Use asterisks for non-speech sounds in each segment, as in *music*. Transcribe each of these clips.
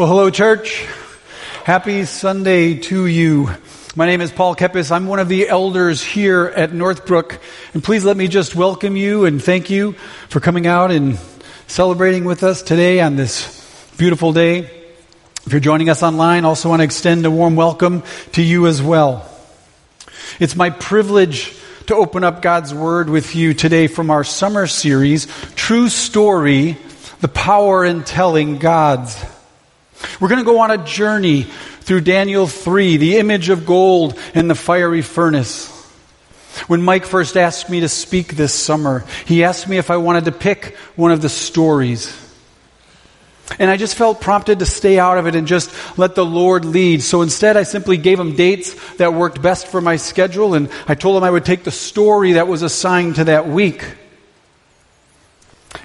Well, hello, church. Happy Sunday to you. My name is Paul Kepes. I'm one of the elders here at Northbrook. And please let me just welcome you and thank you for coming out and celebrating with us today on this beautiful day. If you're joining us online, I also want to extend a warm welcome to you as well. It's my privilege to open up God's Word with you today from our summer series, True Story, the Power in Telling God's we're going to go on a journey through Daniel 3, the image of gold in the fiery furnace. When Mike first asked me to speak this summer, he asked me if I wanted to pick one of the stories. And I just felt prompted to stay out of it and just let the Lord lead. So instead, I simply gave him dates that worked best for my schedule, and I told him I would take the story that was assigned to that week.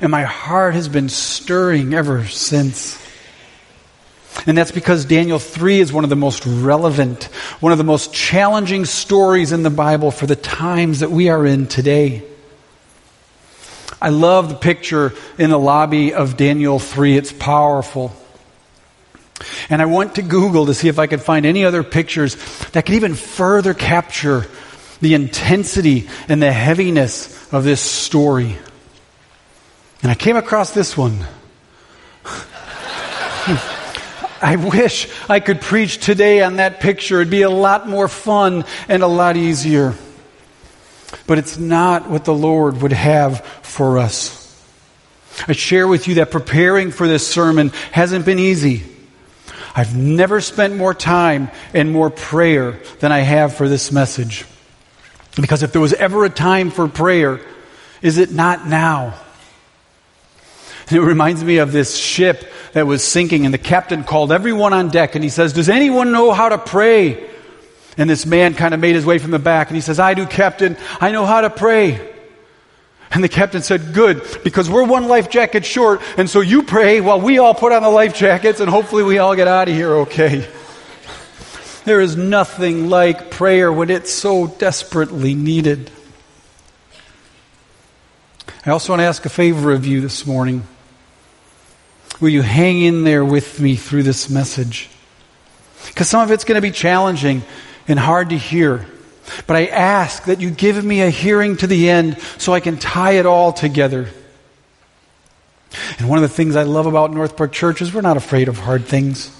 And my heart has been stirring ever since. And that's because Daniel 3 is one of the most relevant, one of the most challenging stories in the Bible for the times that we are in today. I love the picture in the lobby of Daniel 3. It's powerful. And I went to Google to see if I could find any other pictures that could even further capture the intensity and the heaviness of this story. And I came across this one. *laughs* I wish I could preach today on that picture. It'd be a lot more fun and a lot easier. But it's not what the Lord would have for us. I share with you that preparing for this sermon hasn't been easy. I've never spent more time and more prayer than I have for this message. Because if there was ever a time for prayer, is it not now? It reminds me of this ship that was sinking, and the captain called everyone on deck and he says, Does anyone know how to pray? And this man kind of made his way from the back and he says, I do, Captain. I know how to pray. And the captain said, Good, because we're one life jacket short, and so you pray while we all put on the life jackets, and hopefully we all get out of here okay. There is nothing like prayer when it's so desperately needed. I also want to ask a favor of you this morning. Will you hang in there with me through this message? Because some of it's going to be challenging and hard to hear. But I ask that you give me a hearing to the end so I can tie it all together. And one of the things I love about Northbrook Church is we're not afraid of hard things.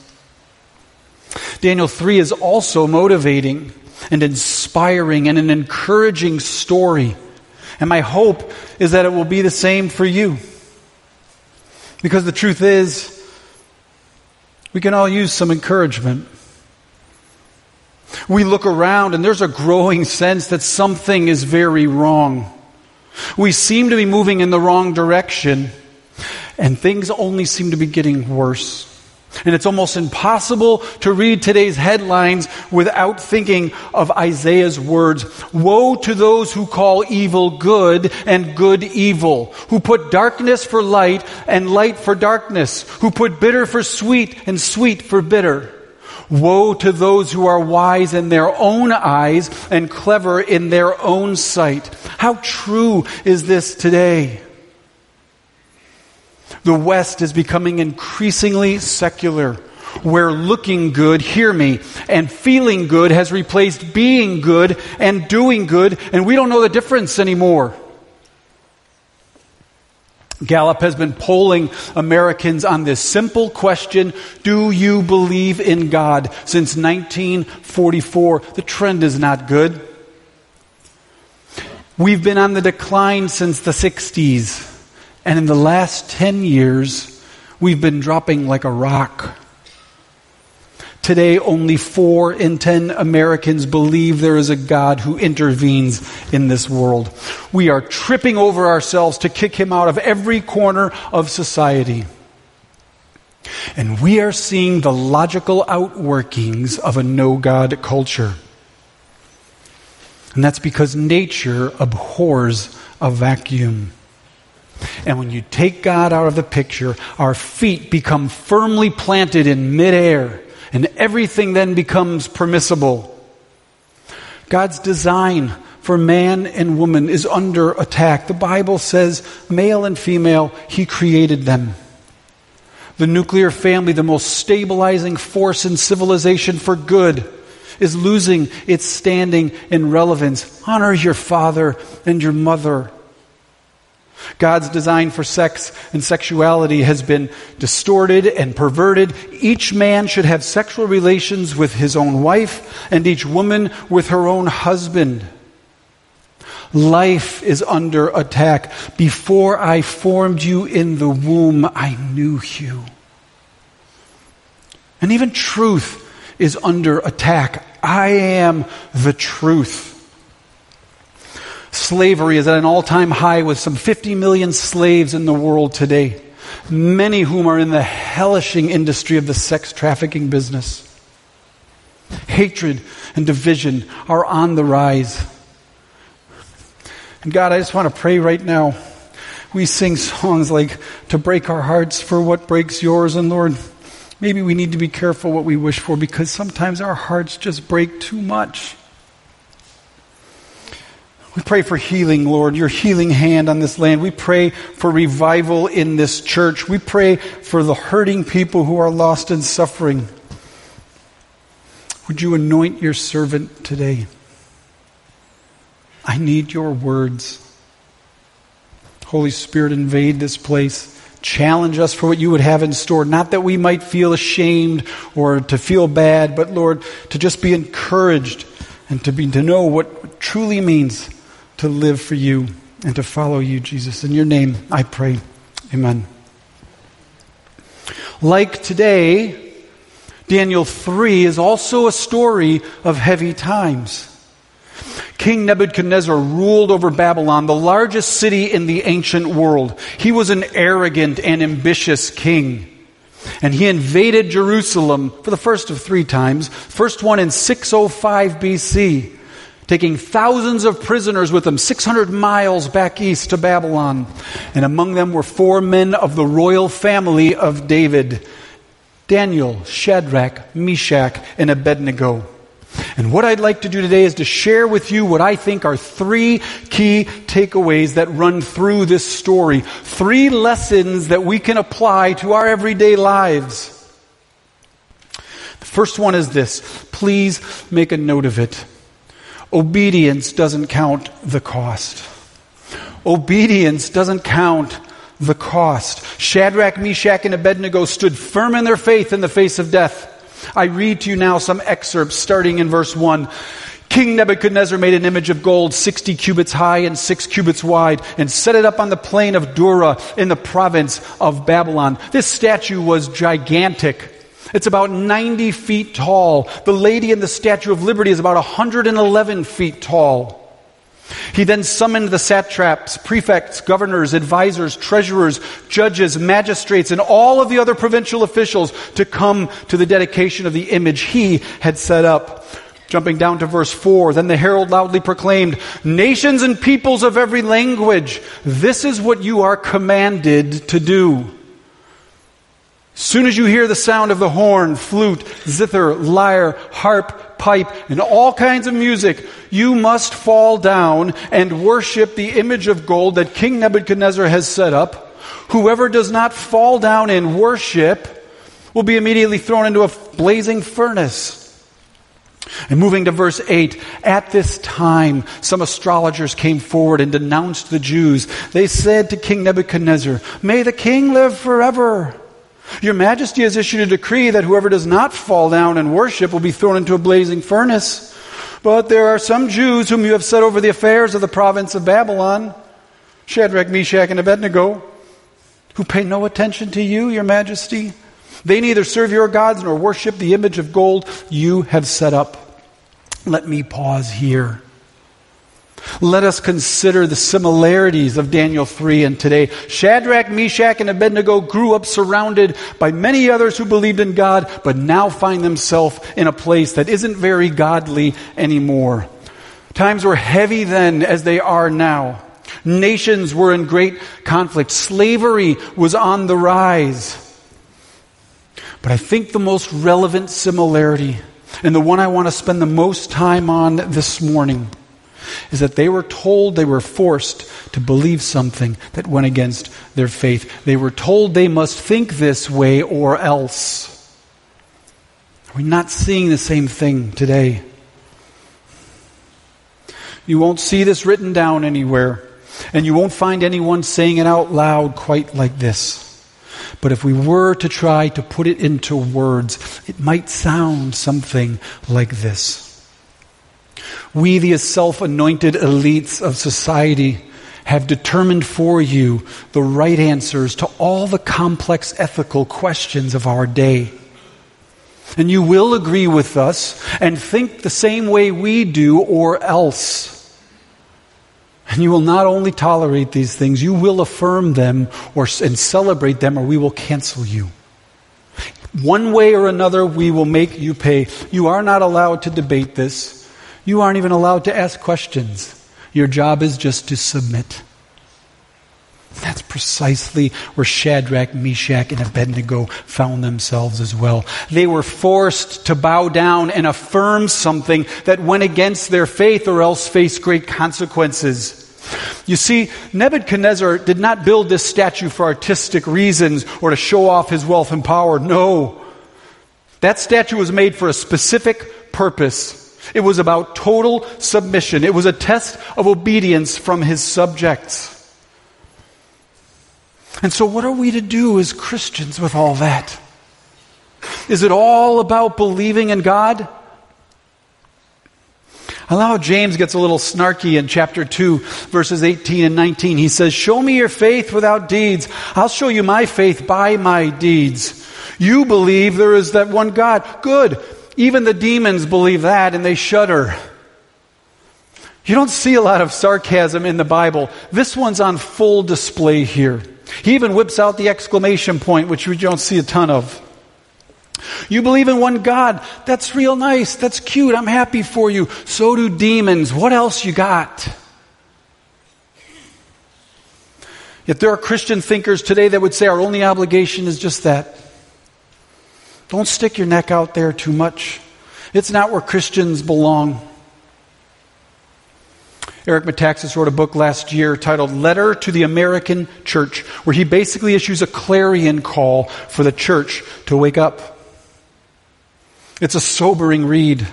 Daniel 3 is also motivating and inspiring and an encouraging story. And my hope is that it will be the same for you. Because the truth is, we can all use some encouragement. We look around and there's a growing sense that something is very wrong. We seem to be moving in the wrong direction, and things only seem to be getting worse. And it's almost impossible to read today's headlines without thinking of Isaiah's words. Woe to those who call evil good and good evil, who put darkness for light and light for darkness, who put bitter for sweet and sweet for bitter. Woe to those who are wise in their own eyes and clever in their own sight. How true is this today? The West is becoming increasingly secular, where looking good, hear me, and feeling good has replaced being good and doing good, and we don't know the difference anymore. Gallup has been polling Americans on this simple question Do you believe in God? Since 1944. The trend is not good. We've been on the decline since the 60s. And in the last 10 years, we've been dropping like a rock. Today, only four in ten Americans believe there is a God who intervenes in this world. We are tripping over ourselves to kick him out of every corner of society. And we are seeing the logical outworkings of a no God culture. And that's because nature abhors a vacuum. And when you take God out of the picture, our feet become firmly planted in midair, and everything then becomes permissible. God's design for man and woman is under attack. The Bible says, male and female, He created them. The nuclear family, the most stabilizing force in civilization for good, is losing its standing and relevance. Honor your father and your mother. God's design for sex and sexuality has been distorted and perverted. Each man should have sexual relations with his own wife, and each woman with her own husband. Life is under attack. Before I formed you in the womb, I knew you. And even truth is under attack. I am the truth. Slavery is at an all time high with some 50 million slaves in the world today, many whom are in the hellishing industry of the sex trafficking business. Hatred and division are on the rise. And God, I just want to pray right now. We sing songs like to break our hearts for what breaks yours, and Lord, maybe we need to be careful what we wish for because sometimes our hearts just break too much. We pray for healing, Lord, your healing hand on this land. We pray for revival in this church. We pray for the hurting people who are lost and suffering. Would you anoint your servant today? I need your words. Holy Spirit, invade this place. Challenge us for what you would have in store. Not that we might feel ashamed or to feel bad, but Lord, to just be encouraged and to, be, to know what truly means to live for you and to follow you, Jesus. In your name, I pray. Amen. Like today, Daniel 3 is also a story of heavy times. King Nebuchadnezzar ruled over Babylon, the largest city in the ancient world. He was an arrogant and ambitious king. And he invaded Jerusalem for the first of three times. First one in 605 BC taking thousands of prisoners with them 600 miles back east to Babylon. And among them were four men of the royal family of David Daniel, Shadrach, Meshach, and Abednego. And what I'd like to do today is to share with you what I think are three key takeaways that run through this story. Three lessons that we can apply to our everyday lives. The first one is this. Please make a note of it. Obedience doesn't count the cost. Obedience doesn't count the cost. Shadrach, Meshach, and Abednego stood firm in their faith in the face of death. I read to you now some excerpts starting in verse 1. King Nebuchadnezzar made an image of gold 60 cubits high and 6 cubits wide and set it up on the plain of Dura in the province of Babylon. This statue was gigantic. It's about 90 feet tall. The lady in the Statue of Liberty is about 111 feet tall. He then summoned the satraps, prefects, governors, advisors, treasurers, judges, magistrates, and all of the other provincial officials to come to the dedication of the image he had set up. Jumping down to verse 4, then the herald loudly proclaimed, Nations and peoples of every language, this is what you are commanded to do. Soon as you hear the sound of the horn, flute, zither, lyre, harp, pipe, and all kinds of music, you must fall down and worship the image of gold that King Nebuchadnezzar has set up. Whoever does not fall down and worship will be immediately thrown into a blazing furnace. And moving to verse 8, at this time, some astrologers came forward and denounced the Jews. They said to King Nebuchadnezzar, May the king live forever. Your majesty has issued a decree that whoever does not fall down and worship will be thrown into a blazing furnace. But there are some Jews whom you have set over the affairs of the province of Babylon, Shadrach, Meshach, and Abednego, who pay no attention to you, your majesty. They neither serve your gods nor worship the image of gold you have set up. Let me pause here. Let us consider the similarities of Daniel 3 and today. Shadrach, Meshach, and Abednego grew up surrounded by many others who believed in God, but now find themselves in a place that isn't very godly anymore. Times were heavy then as they are now. Nations were in great conflict. Slavery was on the rise. But I think the most relevant similarity, and the one I want to spend the most time on this morning, is that they were told they were forced to believe something that went against their faith. They were told they must think this way or else. We're we not seeing the same thing today? You won't see this written down anywhere, and you won't find anyone saying it out loud quite like this. But if we were to try to put it into words, it might sound something like this. We, the self anointed elites of society, have determined for you the right answers to all the complex ethical questions of our day. And you will agree with us and think the same way we do, or else. And you will not only tolerate these things, you will affirm them or, and celebrate them, or we will cancel you. One way or another, we will make you pay. You are not allowed to debate this. You aren't even allowed to ask questions. Your job is just to submit. That's precisely where Shadrach, Meshach, and Abednego found themselves as well. They were forced to bow down and affirm something that went against their faith or else face great consequences. You see, Nebuchadnezzar did not build this statue for artistic reasons or to show off his wealth and power. No. That statue was made for a specific purpose. It was about total submission. It was a test of obedience from his subjects. And so, what are we to do as Christians with all that? Is it all about believing in God? I James gets a little snarky in chapter 2, verses 18 and 19. He says, Show me your faith without deeds. I'll show you my faith by my deeds. You believe there is that one God. Good. Even the demons believe that and they shudder. You don't see a lot of sarcasm in the Bible. This one's on full display here. He even whips out the exclamation point, which we don't see a ton of. You believe in one God. That's real nice. That's cute. I'm happy for you. So do demons. What else you got? Yet there are Christian thinkers today that would say our only obligation is just that. Don't stick your neck out there too much. It's not where Christians belong. Eric Metaxas wrote a book last year titled Letter to the American Church, where he basically issues a clarion call for the church to wake up. It's a sobering read.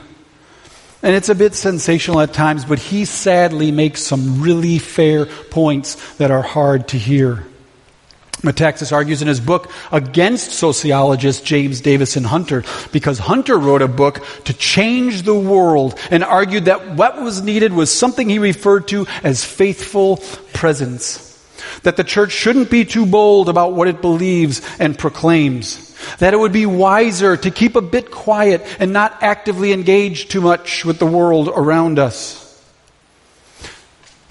And it's a bit sensational at times, but he sadly makes some really fair points that are hard to hear. Metaxas argues in his book against sociologist James Davison Hunter because Hunter wrote a book to change the world and argued that what was needed was something he referred to as faithful presence. That the church shouldn't be too bold about what it believes and proclaims. That it would be wiser to keep a bit quiet and not actively engage too much with the world around us.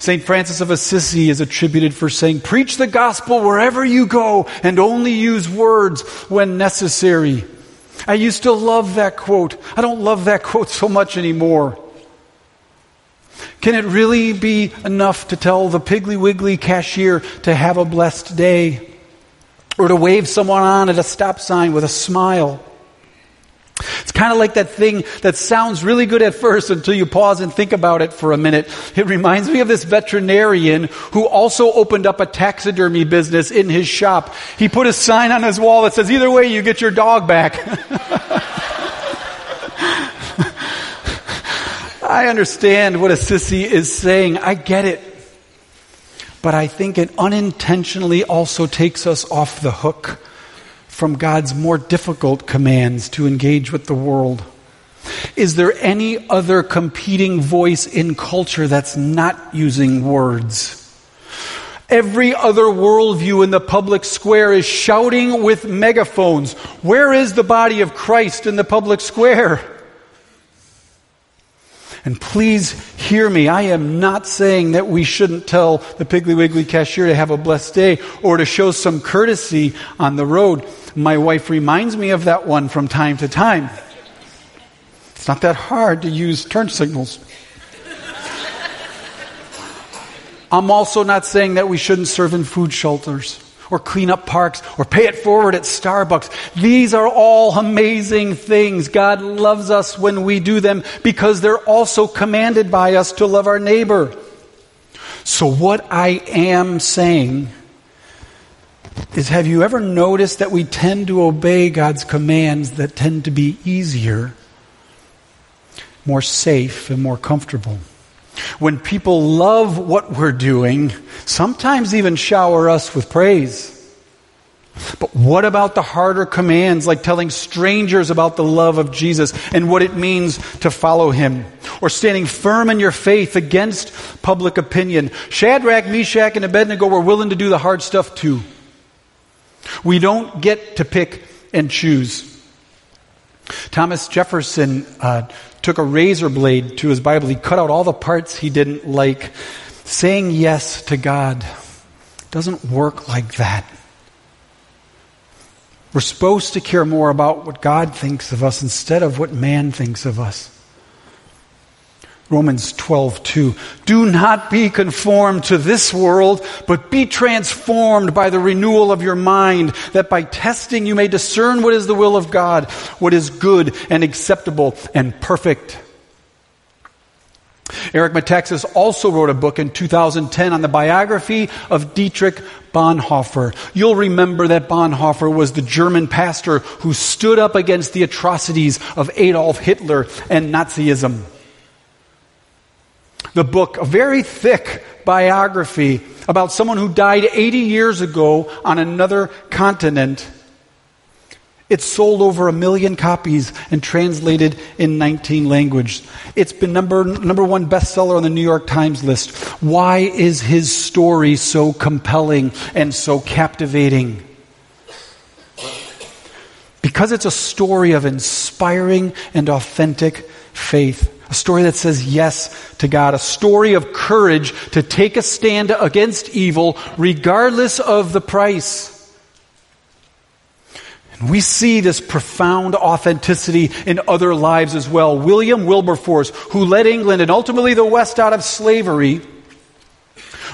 St. Francis of Assisi is attributed for saying, Preach the gospel wherever you go and only use words when necessary. I used to love that quote. I don't love that quote so much anymore. Can it really be enough to tell the Piggly Wiggly cashier to have a blessed day? or to wave someone on at a stop sign with a smile. It's kind of like that thing that sounds really good at first until you pause and think about it for a minute. It reminds me of this veterinarian who also opened up a taxidermy business in his shop. He put a sign on his wall that says, either way, you get your dog back. *laughs* I understand what Assisi is saying. I get it but I think it unintentionally also takes us off the hook from God's more difficult commands to engage with the world. Is there any other competing voice in culture that's not using words? Every other worldview in the public square is shouting with megaphones. Where is the body of Christ in the public square? And please hear me. I am not saying that we shouldn't tell the Piggly Wiggly cashier to have a blessed day or to show some courtesy on the road. My wife reminds me of that one from time to time. It's not that hard to use turn signals. I'm also not saying that we shouldn't serve in food shelters or clean up parks or pay it forward at Starbucks. These are all amazing things. God loves us when we do them because they're also commanded by us to love our neighbor. So, what I am saying is have you ever noticed that we tend to obey God's commands that tend to be easier, more safe, and more comfortable? When people love what we're doing, sometimes even shower us with praise. But what about the harder commands like telling strangers about the love of Jesus and what it means to follow him? Or standing firm in your faith against public opinion? Shadrach, Meshach, and Abednego were willing to do the hard stuff too. We don't get to pick and choose. Thomas Jefferson uh, took a razor blade to his Bible. He cut out all the parts he didn't like. Saying yes to God doesn't work like that. We're supposed to care more about what God thinks of us instead of what man thinks of us. Romans 12, 2. Do not be conformed to this world, but be transformed by the renewal of your mind, that by testing you may discern what is the will of God, what is good and acceptable and perfect. Eric Metaxas also wrote a book in 2010 on the biography of Dietrich Bonhoeffer. You'll remember that Bonhoeffer was the German pastor who stood up against the atrocities of Adolf Hitler and Nazism. The book, a very thick biography about someone who died 80 years ago on another continent it's sold over a million copies and translated in 19 languages. It's been number, number one bestseller on the New York Times list. Why is his story so compelling and so captivating? Because it's a story of inspiring and authentic faith. A story that says yes to God. A story of courage to take a stand against evil regardless of the price. We see this profound authenticity in other lives as well. William Wilberforce, who led England and ultimately the West out of slavery.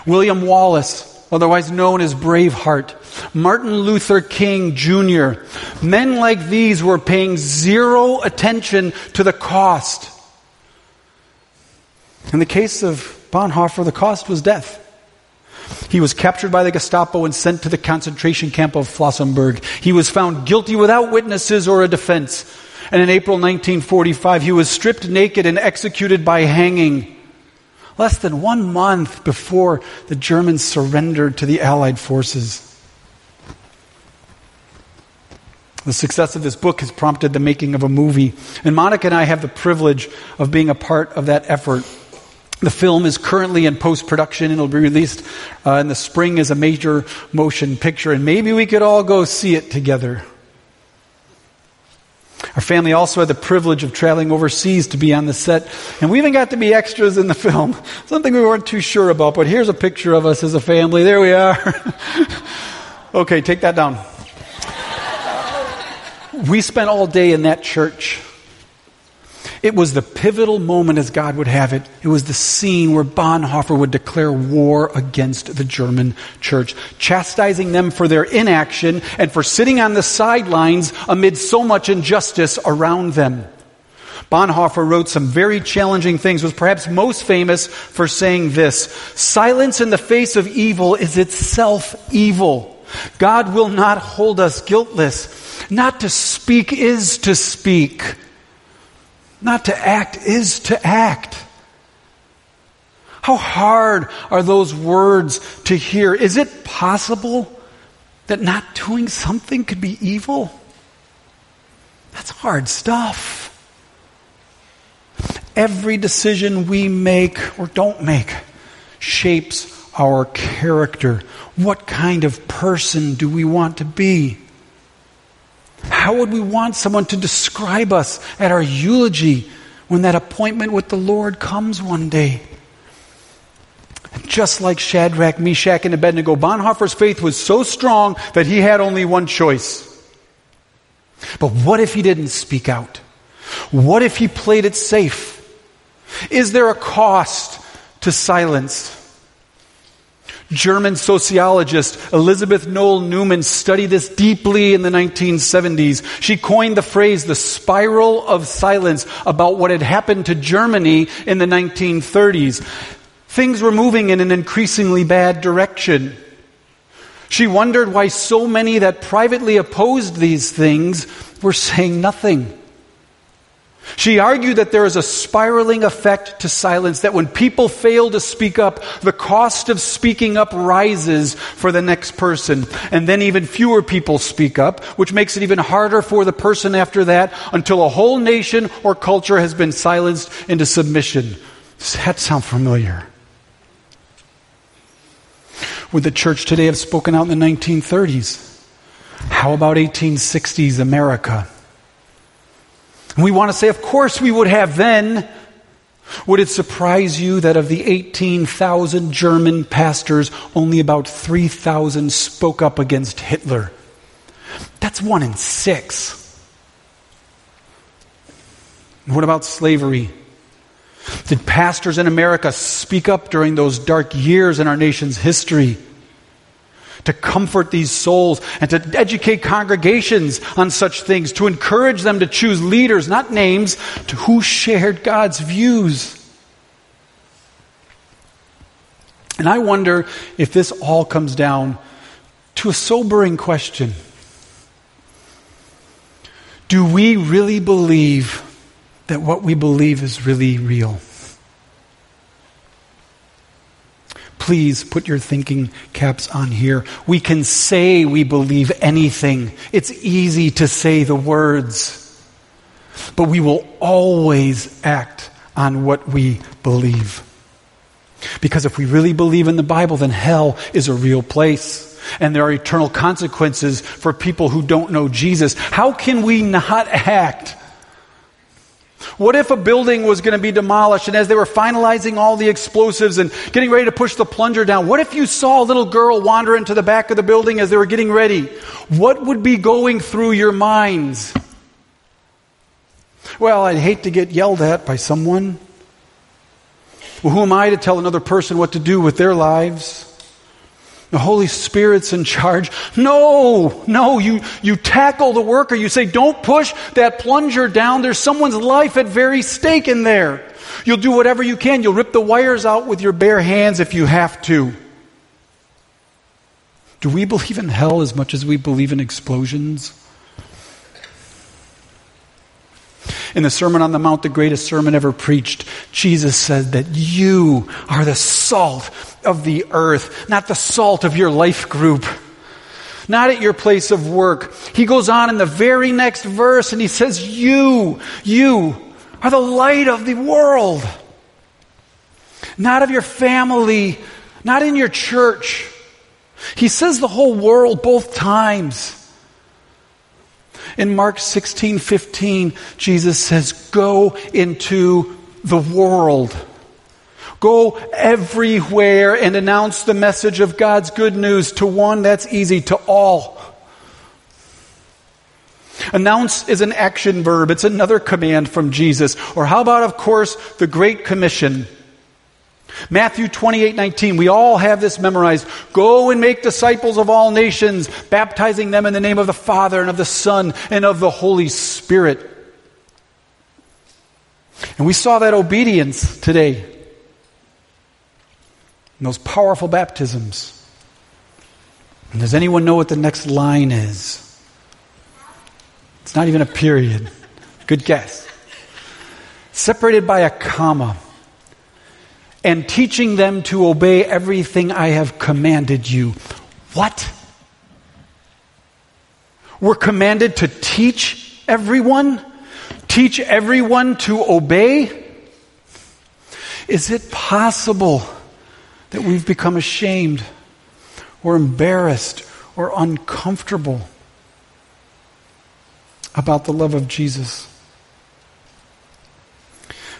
William Wallace, otherwise known as Braveheart. Martin Luther King Jr. Men like these were paying zero attention to the cost. In the case of Bonhoeffer, the cost was death. He was captured by the Gestapo and sent to the concentration camp of Flossenburg. He was found guilty without witnesses or a defense. And in April 1945, he was stripped naked and executed by hanging. Less than one month before the Germans surrendered to the Allied forces. The success of this book has prompted the making of a movie. And Monica and I have the privilege of being a part of that effort. The film is currently in post production. And it'll be released uh, in the spring as a major motion picture, and maybe we could all go see it together. Our family also had the privilege of traveling overseas to be on the set, and we even got to be extras in the film. *laughs* Something we weren't too sure about, but here's a picture of us as a family. There we are. *laughs* okay, take that down. we spent all day in that church. It was the pivotal moment as God would have it. It was the scene where Bonhoeffer would declare war against the German church, chastising them for their inaction and for sitting on the sidelines amid so much injustice around them. Bonhoeffer wrote some very challenging things, was perhaps most famous for saying this Silence in the face of evil is itself evil. God will not hold us guiltless. Not to speak is to speak. Not to act is to act. How hard are those words to hear? Is it possible that not doing something could be evil? That's hard stuff. Every decision we make or don't make shapes our character. What kind of person do we want to be? How would we want someone to describe us at our eulogy when that appointment with the Lord comes one day? Just like Shadrach, Meshach, and Abednego, Bonhoeffer's faith was so strong that he had only one choice. But what if he didn't speak out? What if he played it safe? Is there a cost to silence? German sociologist Elisabeth Noelle-Neumann studied this deeply in the 1970s. She coined the phrase the spiral of silence about what had happened to Germany in the 1930s. Things were moving in an increasingly bad direction. She wondered why so many that privately opposed these things were saying nothing. She argued that there is a spiraling effect to silence, that when people fail to speak up, the cost of speaking up rises for the next person. And then even fewer people speak up, which makes it even harder for the person after that until a whole nation or culture has been silenced into submission. Does that sound familiar? Would the church today have spoken out in the 1930s? How about 1860s America? And we want to say, of course we would have then. Would it surprise you that of the 18,000 German pastors, only about 3,000 spoke up against Hitler? That's one in six. What about slavery? Did pastors in America speak up during those dark years in our nation's history? To comfort these souls and to educate congregations on such things, to encourage them to choose leaders, not names, to who shared God's views. And I wonder if this all comes down to a sobering question. Do we really believe that what we believe is really real? Please put your thinking caps on here. We can say we believe anything. It's easy to say the words. But we will always act on what we believe. Because if we really believe in the Bible, then hell is a real place. And there are eternal consequences for people who don't know Jesus. How can we not act what if a building was going to be demolished and as they were finalizing all the explosives and getting ready to push the plunger down, what if you saw a little girl wander into the back of the building as they were getting ready? What would be going through your minds? Well, I'd hate to get yelled at by someone. Well, who am I to tell another person what to do with their lives? The Holy Spirit's in charge. No, no, you, you tackle the worker. You say, don't push that plunger down. There's someone's life at very stake in there. You'll do whatever you can. You'll rip the wires out with your bare hands if you have to. Do we believe in hell as much as we believe in explosions? In the Sermon on the Mount, the greatest sermon ever preached, Jesus said that you are the salt of the earth, not the salt of your life group, not at your place of work. He goes on in the very next verse and he says, You, you are the light of the world, not of your family, not in your church. He says the whole world both times. In Mark 16 15, Jesus says, Go into the world. Go everywhere and announce the message of God's good news to one that's easy, to all. Announce is an action verb. It's another command from Jesus. Or how about, of course, the Great Commission? Matthew 28 19. We all have this memorized. Go and make disciples of all nations, baptizing them in the name of the Father and of the Son and of the Holy Spirit. And we saw that obedience today in those powerful baptisms. And does anyone know what the next line is? It's not even a period. Good guess. Separated by a comma. And teaching them to obey everything I have commanded you. What? We're commanded to teach everyone? Teach everyone to obey? Is it possible? that we've become ashamed or embarrassed or uncomfortable about the love of Jesus.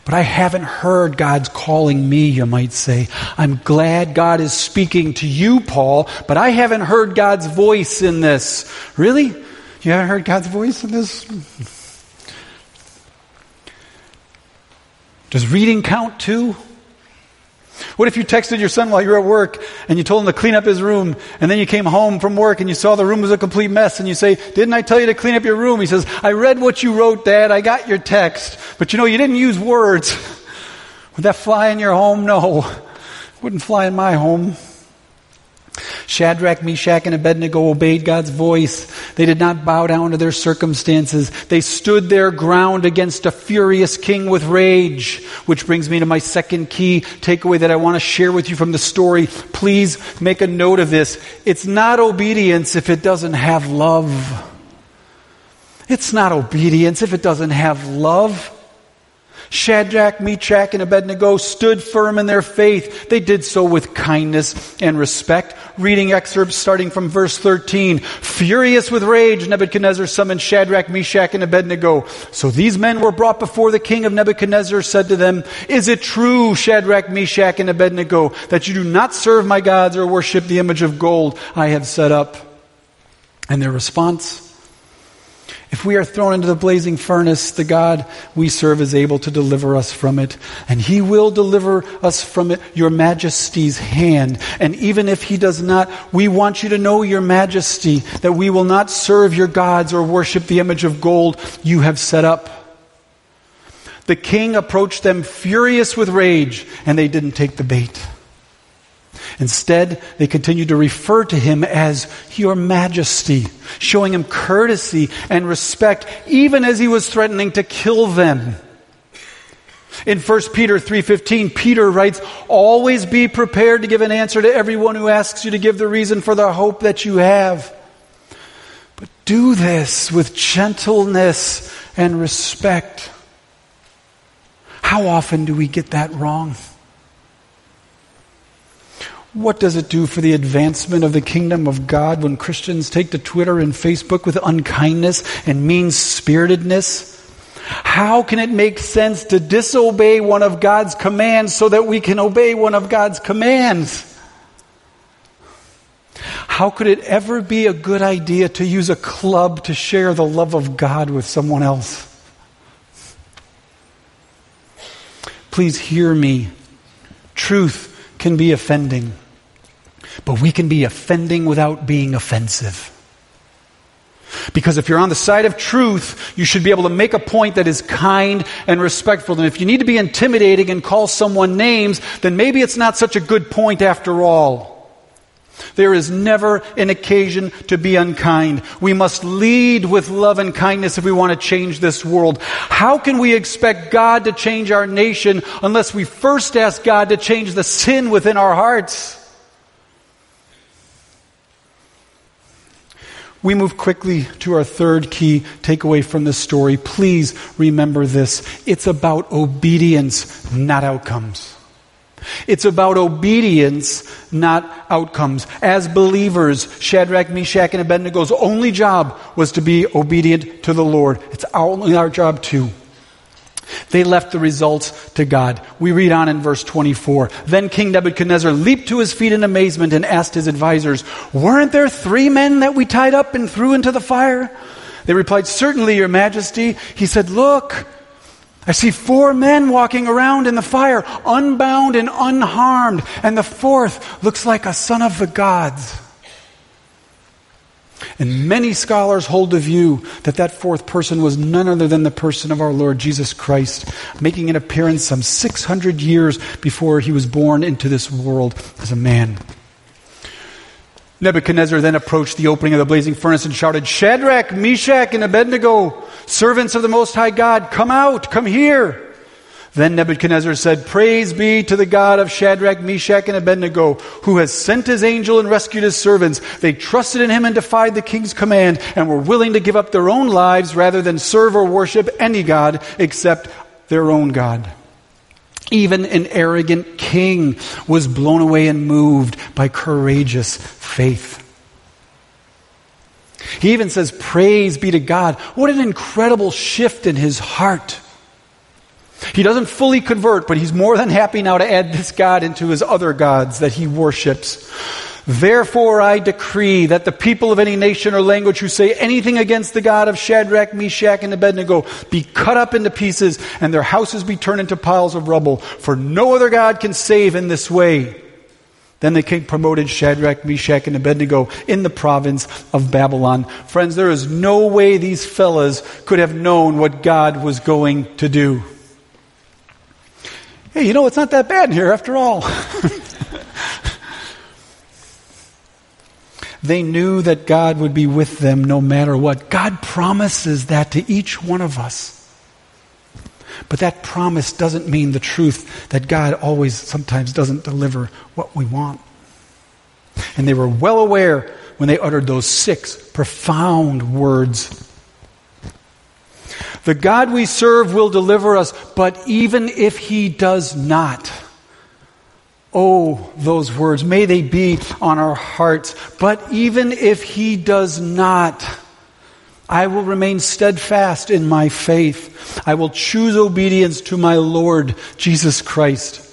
But I haven't heard God's calling me, you might say. I'm glad God is speaking to you, Paul, but I haven't heard God's voice in this. Really? You haven't heard God's voice in this? Does reading count too? What if you texted your son while you were at work and you told him to clean up his room and then you came home from work and you saw the room was a complete mess and you say, didn't I tell you to clean up your room? He says, I read what you wrote, dad. I got your text. But you know, you didn't use words. *laughs* Would that fly in your home? No. Wouldn't fly in my home. Shadrach, Meshach, and Abednego obeyed God's voice. They did not bow down to their circumstances. They stood their ground against a furious king with rage. Which brings me to my second key takeaway that I want to share with you from the story. Please make a note of this. It's not obedience if it doesn't have love. It's not obedience if it doesn't have love. Shadrach, Meshach, and Abednego stood firm in their faith. They did so with kindness and respect. Reading excerpts starting from verse 13. Furious with rage, Nebuchadnezzar summoned Shadrach, Meshach, and Abednego. So these men were brought before the king of Nebuchadnezzar, said to them, Is it true, Shadrach, Meshach, and Abednego, that you do not serve my gods or worship the image of gold I have set up? And their response, if we are thrown into the blazing furnace, the God we serve is able to deliver us from it. And he will deliver us from it, your majesty's hand. And even if he does not, we want you to know, your majesty, that we will not serve your gods or worship the image of gold you have set up. The king approached them furious with rage, and they didn't take the bait. Instead, they continued to refer to him as Your Majesty, showing him courtesy and respect, even as he was threatening to kill them. In 1 Peter 3:15, Peter writes, "Always be prepared to give an answer to everyone who asks you to give the reason for the hope that you have. But do this with gentleness and respect." How often do we get that wrong? What does it do for the advancement of the kingdom of God when Christians take to Twitter and Facebook with unkindness and mean spiritedness? How can it make sense to disobey one of God's commands so that we can obey one of God's commands? How could it ever be a good idea to use a club to share the love of God with someone else? Please hear me. Truth can be offending. But we can be offending without being offensive. Because if you're on the side of truth, you should be able to make a point that is kind and respectful. And if you need to be intimidating and call someone names, then maybe it's not such a good point after all. There is never an occasion to be unkind. We must lead with love and kindness if we want to change this world. How can we expect God to change our nation unless we first ask God to change the sin within our hearts? We move quickly to our third key takeaway from this story. Please remember this. It's about obedience, not outcomes. It's about obedience, not outcomes. As believers, Shadrach, Meshach, and Abednego's only job was to be obedient to the Lord. It's only our job too. They left the results to God. We read on in verse 24. Then King Nebuchadnezzar leaped to his feet in amazement and asked his advisors, Weren't there three men that we tied up and threw into the fire? They replied, Certainly, Your Majesty. He said, Look, I see four men walking around in the fire, unbound and unharmed, and the fourth looks like a son of the gods. And many scholars hold the view that that fourth person was none other than the person of our Lord Jesus Christ, making an appearance some 600 years before he was born into this world as a man. Nebuchadnezzar then approached the opening of the blazing furnace and shouted, Shadrach, Meshach, and Abednego, servants of the Most High God, come out, come here. Then Nebuchadnezzar said, Praise be to the God of Shadrach, Meshach, and Abednego, who has sent his angel and rescued his servants. They trusted in him and defied the king's command and were willing to give up their own lives rather than serve or worship any God except their own God. Even an arrogant king was blown away and moved by courageous faith. He even says, Praise be to God. What an incredible shift in his heart. He doesn't fully convert, but he's more than happy now to add this God into his other gods that he worships. Therefore I decree that the people of any nation or language who say anything against the God of Shadrach, Meshach, and Abednego be cut up into pieces and their houses be turned into piles of rubble. For no other God can save in this way. Then the king promoted Shadrach, Meshach, and Abednego in the province of Babylon. Friends, there is no way these fellas could have known what God was going to do. Hey, you know, it's not that bad in here after all. *laughs* they knew that God would be with them no matter what. God promises that to each one of us. But that promise doesn't mean the truth that God always sometimes doesn't deliver what we want. And they were well aware when they uttered those six profound words. The God we serve will deliver us, but even if he does not, oh, those words, may they be on our hearts. But even if he does not, I will remain steadfast in my faith. I will choose obedience to my Lord Jesus Christ.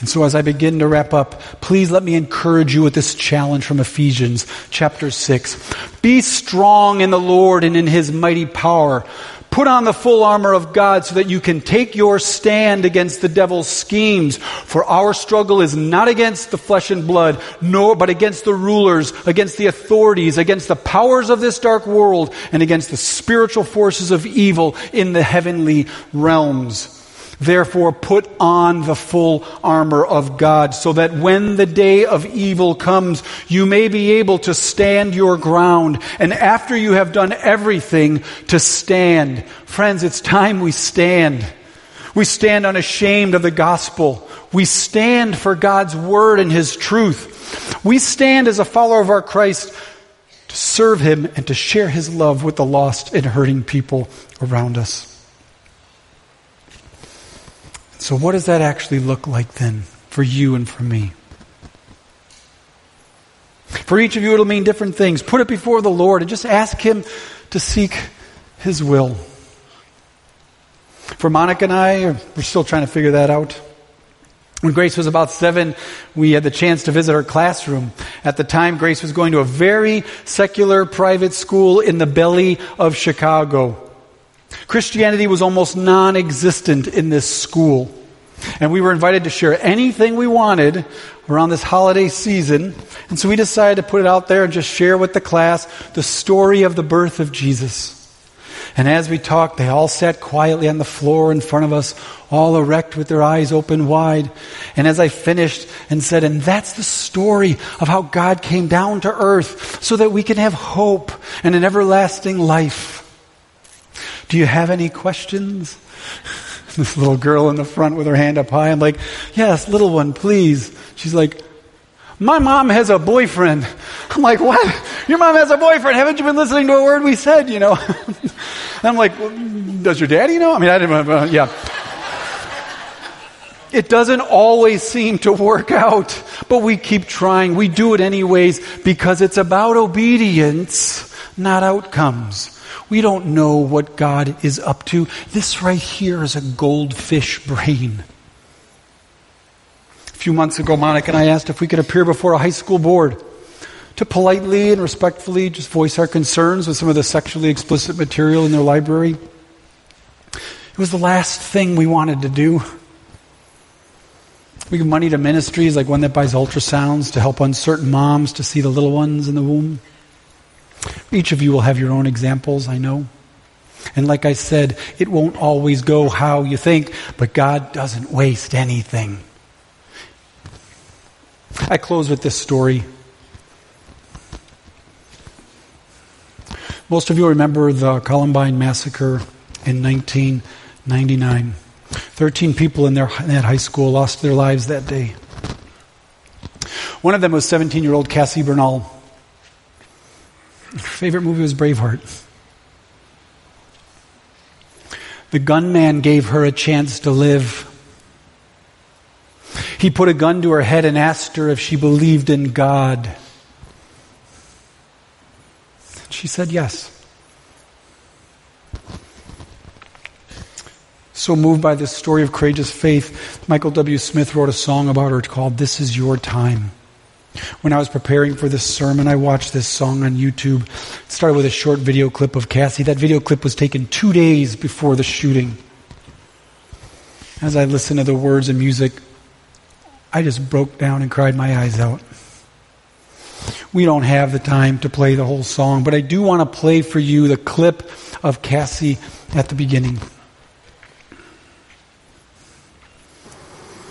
And so as I begin to wrap up, please let me encourage you with this challenge from Ephesians chapter 6. Be strong in the Lord and in his mighty power. Put on the full armor of God so that you can take your stand against the devil's schemes. For our struggle is not against the flesh and blood, nor, but against the rulers, against the authorities, against the powers of this dark world, and against the spiritual forces of evil in the heavenly realms. Therefore, put on the full armor of God so that when the day of evil comes, you may be able to stand your ground. And after you have done everything, to stand. Friends, it's time we stand. We stand unashamed of the gospel. We stand for God's word and his truth. We stand as a follower of our Christ to serve him and to share his love with the lost and hurting people around us. So, what does that actually look like then for you and for me? For each of you, it'll mean different things. Put it before the Lord and just ask Him to seek His will. For Monica and I, we're still trying to figure that out. When Grace was about seven, we had the chance to visit her classroom. At the time, Grace was going to a very secular private school in the belly of Chicago. Christianity was almost non existent in this school. And we were invited to share anything we wanted around this holiday season. And so we decided to put it out there and just share with the class the story of the birth of Jesus. And as we talked, they all sat quietly on the floor in front of us, all erect with their eyes open wide. And as I finished and said, and that's the story of how God came down to earth so that we can have hope and an everlasting life. Do you have any questions? *laughs* this little girl in the front with her hand up high. I'm like, yes, little one, please. She's like, my mom has a boyfriend. I'm like, what? Your mom has a boyfriend. Haven't you been listening to a word we said, you know? *laughs* I'm like, well, does your daddy know? I mean, I didn't, uh, yeah. It doesn't always seem to work out, but we keep trying. We do it anyways because it's about obedience, not outcomes. We don't know what God is up to. This right here is a goldfish brain. A few months ago, Monica and I asked if we could appear before a high school board to politely and respectfully just voice our concerns with some of the sexually explicit material in their library. It was the last thing we wanted to do. We give money to ministries like one that buys ultrasounds to help uncertain moms to see the little ones in the womb. Each of you will have your own examples, I know. And like I said, it won't always go how you think, but God doesn't waste anything. I close with this story. Most of you remember the Columbine massacre in 1999. 13 people in, their, in that high school lost their lives that day. One of them was 17 year old Cassie Bernall. Favorite movie was Braveheart. The gunman gave her a chance to live. He put a gun to her head and asked her if she believed in God. She said yes. So moved by this story of courageous faith, Michael W. Smith wrote a song about her called This Is Your Time. When I was preparing for this sermon, I watched this song on YouTube. It started with a short video clip of Cassie. That video clip was taken two days before the shooting. As I listened to the words and music, I just broke down and cried my eyes out. We don't have the time to play the whole song, but I do want to play for you the clip of Cassie at the beginning.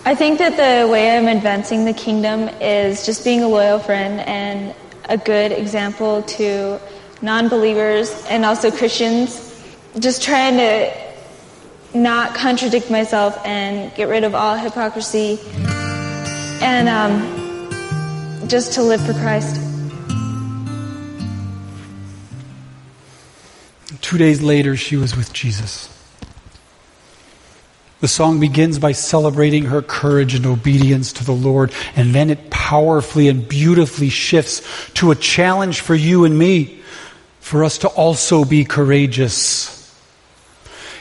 I think that the way I'm advancing the kingdom is just being a loyal friend and a good example to non believers and also Christians. Just trying to not contradict myself and get rid of all hypocrisy and um, just to live for Christ. Two days later, she was with Jesus. The song begins by celebrating her courage and obedience to the Lord, and then it powerfully and beautifully shifts to a challenge for you and me, for us to also be courageous.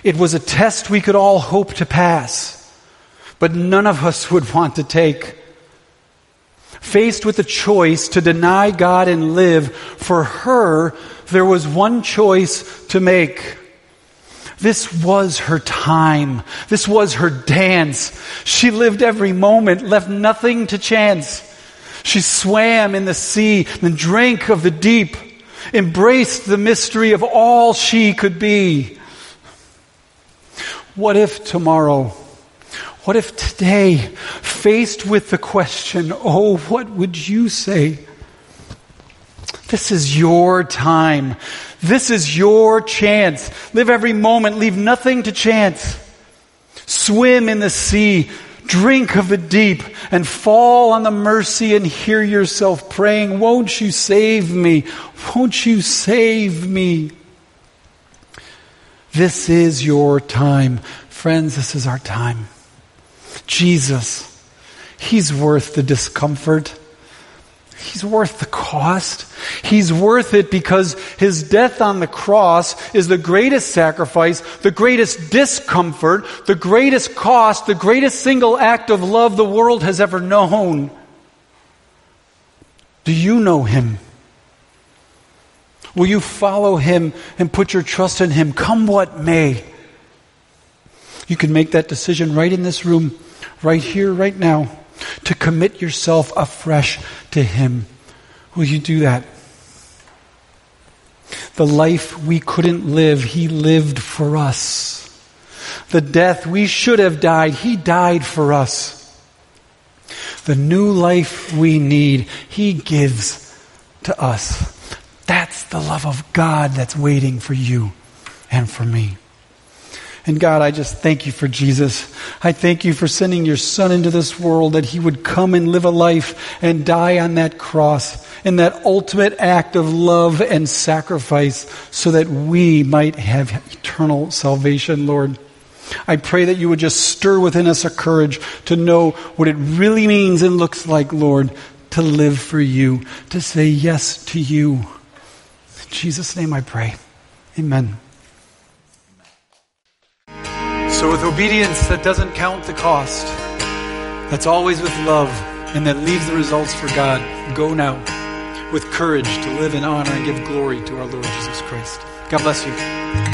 It was a test we could all hope to pass, but none of us would want to take. Faced with the choice to deny God and live, for her, there was one choice to make. This was her time. This was her dance. She lived every moment, left nothing to chance. She swam in the sea and drank of the deep, embraced the mystery of all she could be. What if tomorrow, what if today, faced with the question, oh, what would you say? This is your time. This is your chance. Live every moment. Leave nothing to chance. Swim in the sea. Drink of the deep and fall on the mercy and hear yourself praying, Won't you save me? Won't you save me? This is your time. Friends, this is our time. Jesus, He's worth the discomfort. He's worth the cost. He's worth it because his death on the cross is the greatest sacrifice, the greatest discomfort, the greatest cost, the greatest single act of love the world has ever known. Do you know him? Will you follow him and put your trust in him, come what may? You can make that decision right in this room, right here, right now to commit yourself afresh to Him. Will you do that? The life we couldn't live, He lived for us. The death we should have died, He died for us. The new life we need, He gives to us. That's the love of God that's waiting for you and for me. And God, I just thank you for Jesus. I thank you for sending your son into this world that he would come and live a life and die on that cross in that ultimate act of love and sacrifice so that we might have eternal salvation, Lord. I pray that you would just stir within us a courage to know what it really means and looks like, Lord, to live for you, to say yes to you. In Jesus' name I pray. Amen. So, with obedience that doesn't count the cost, that's always with love, and that leaves the results for God, go now with courage to live in honor and give glory to our Lord Jesus Christ. God bless you.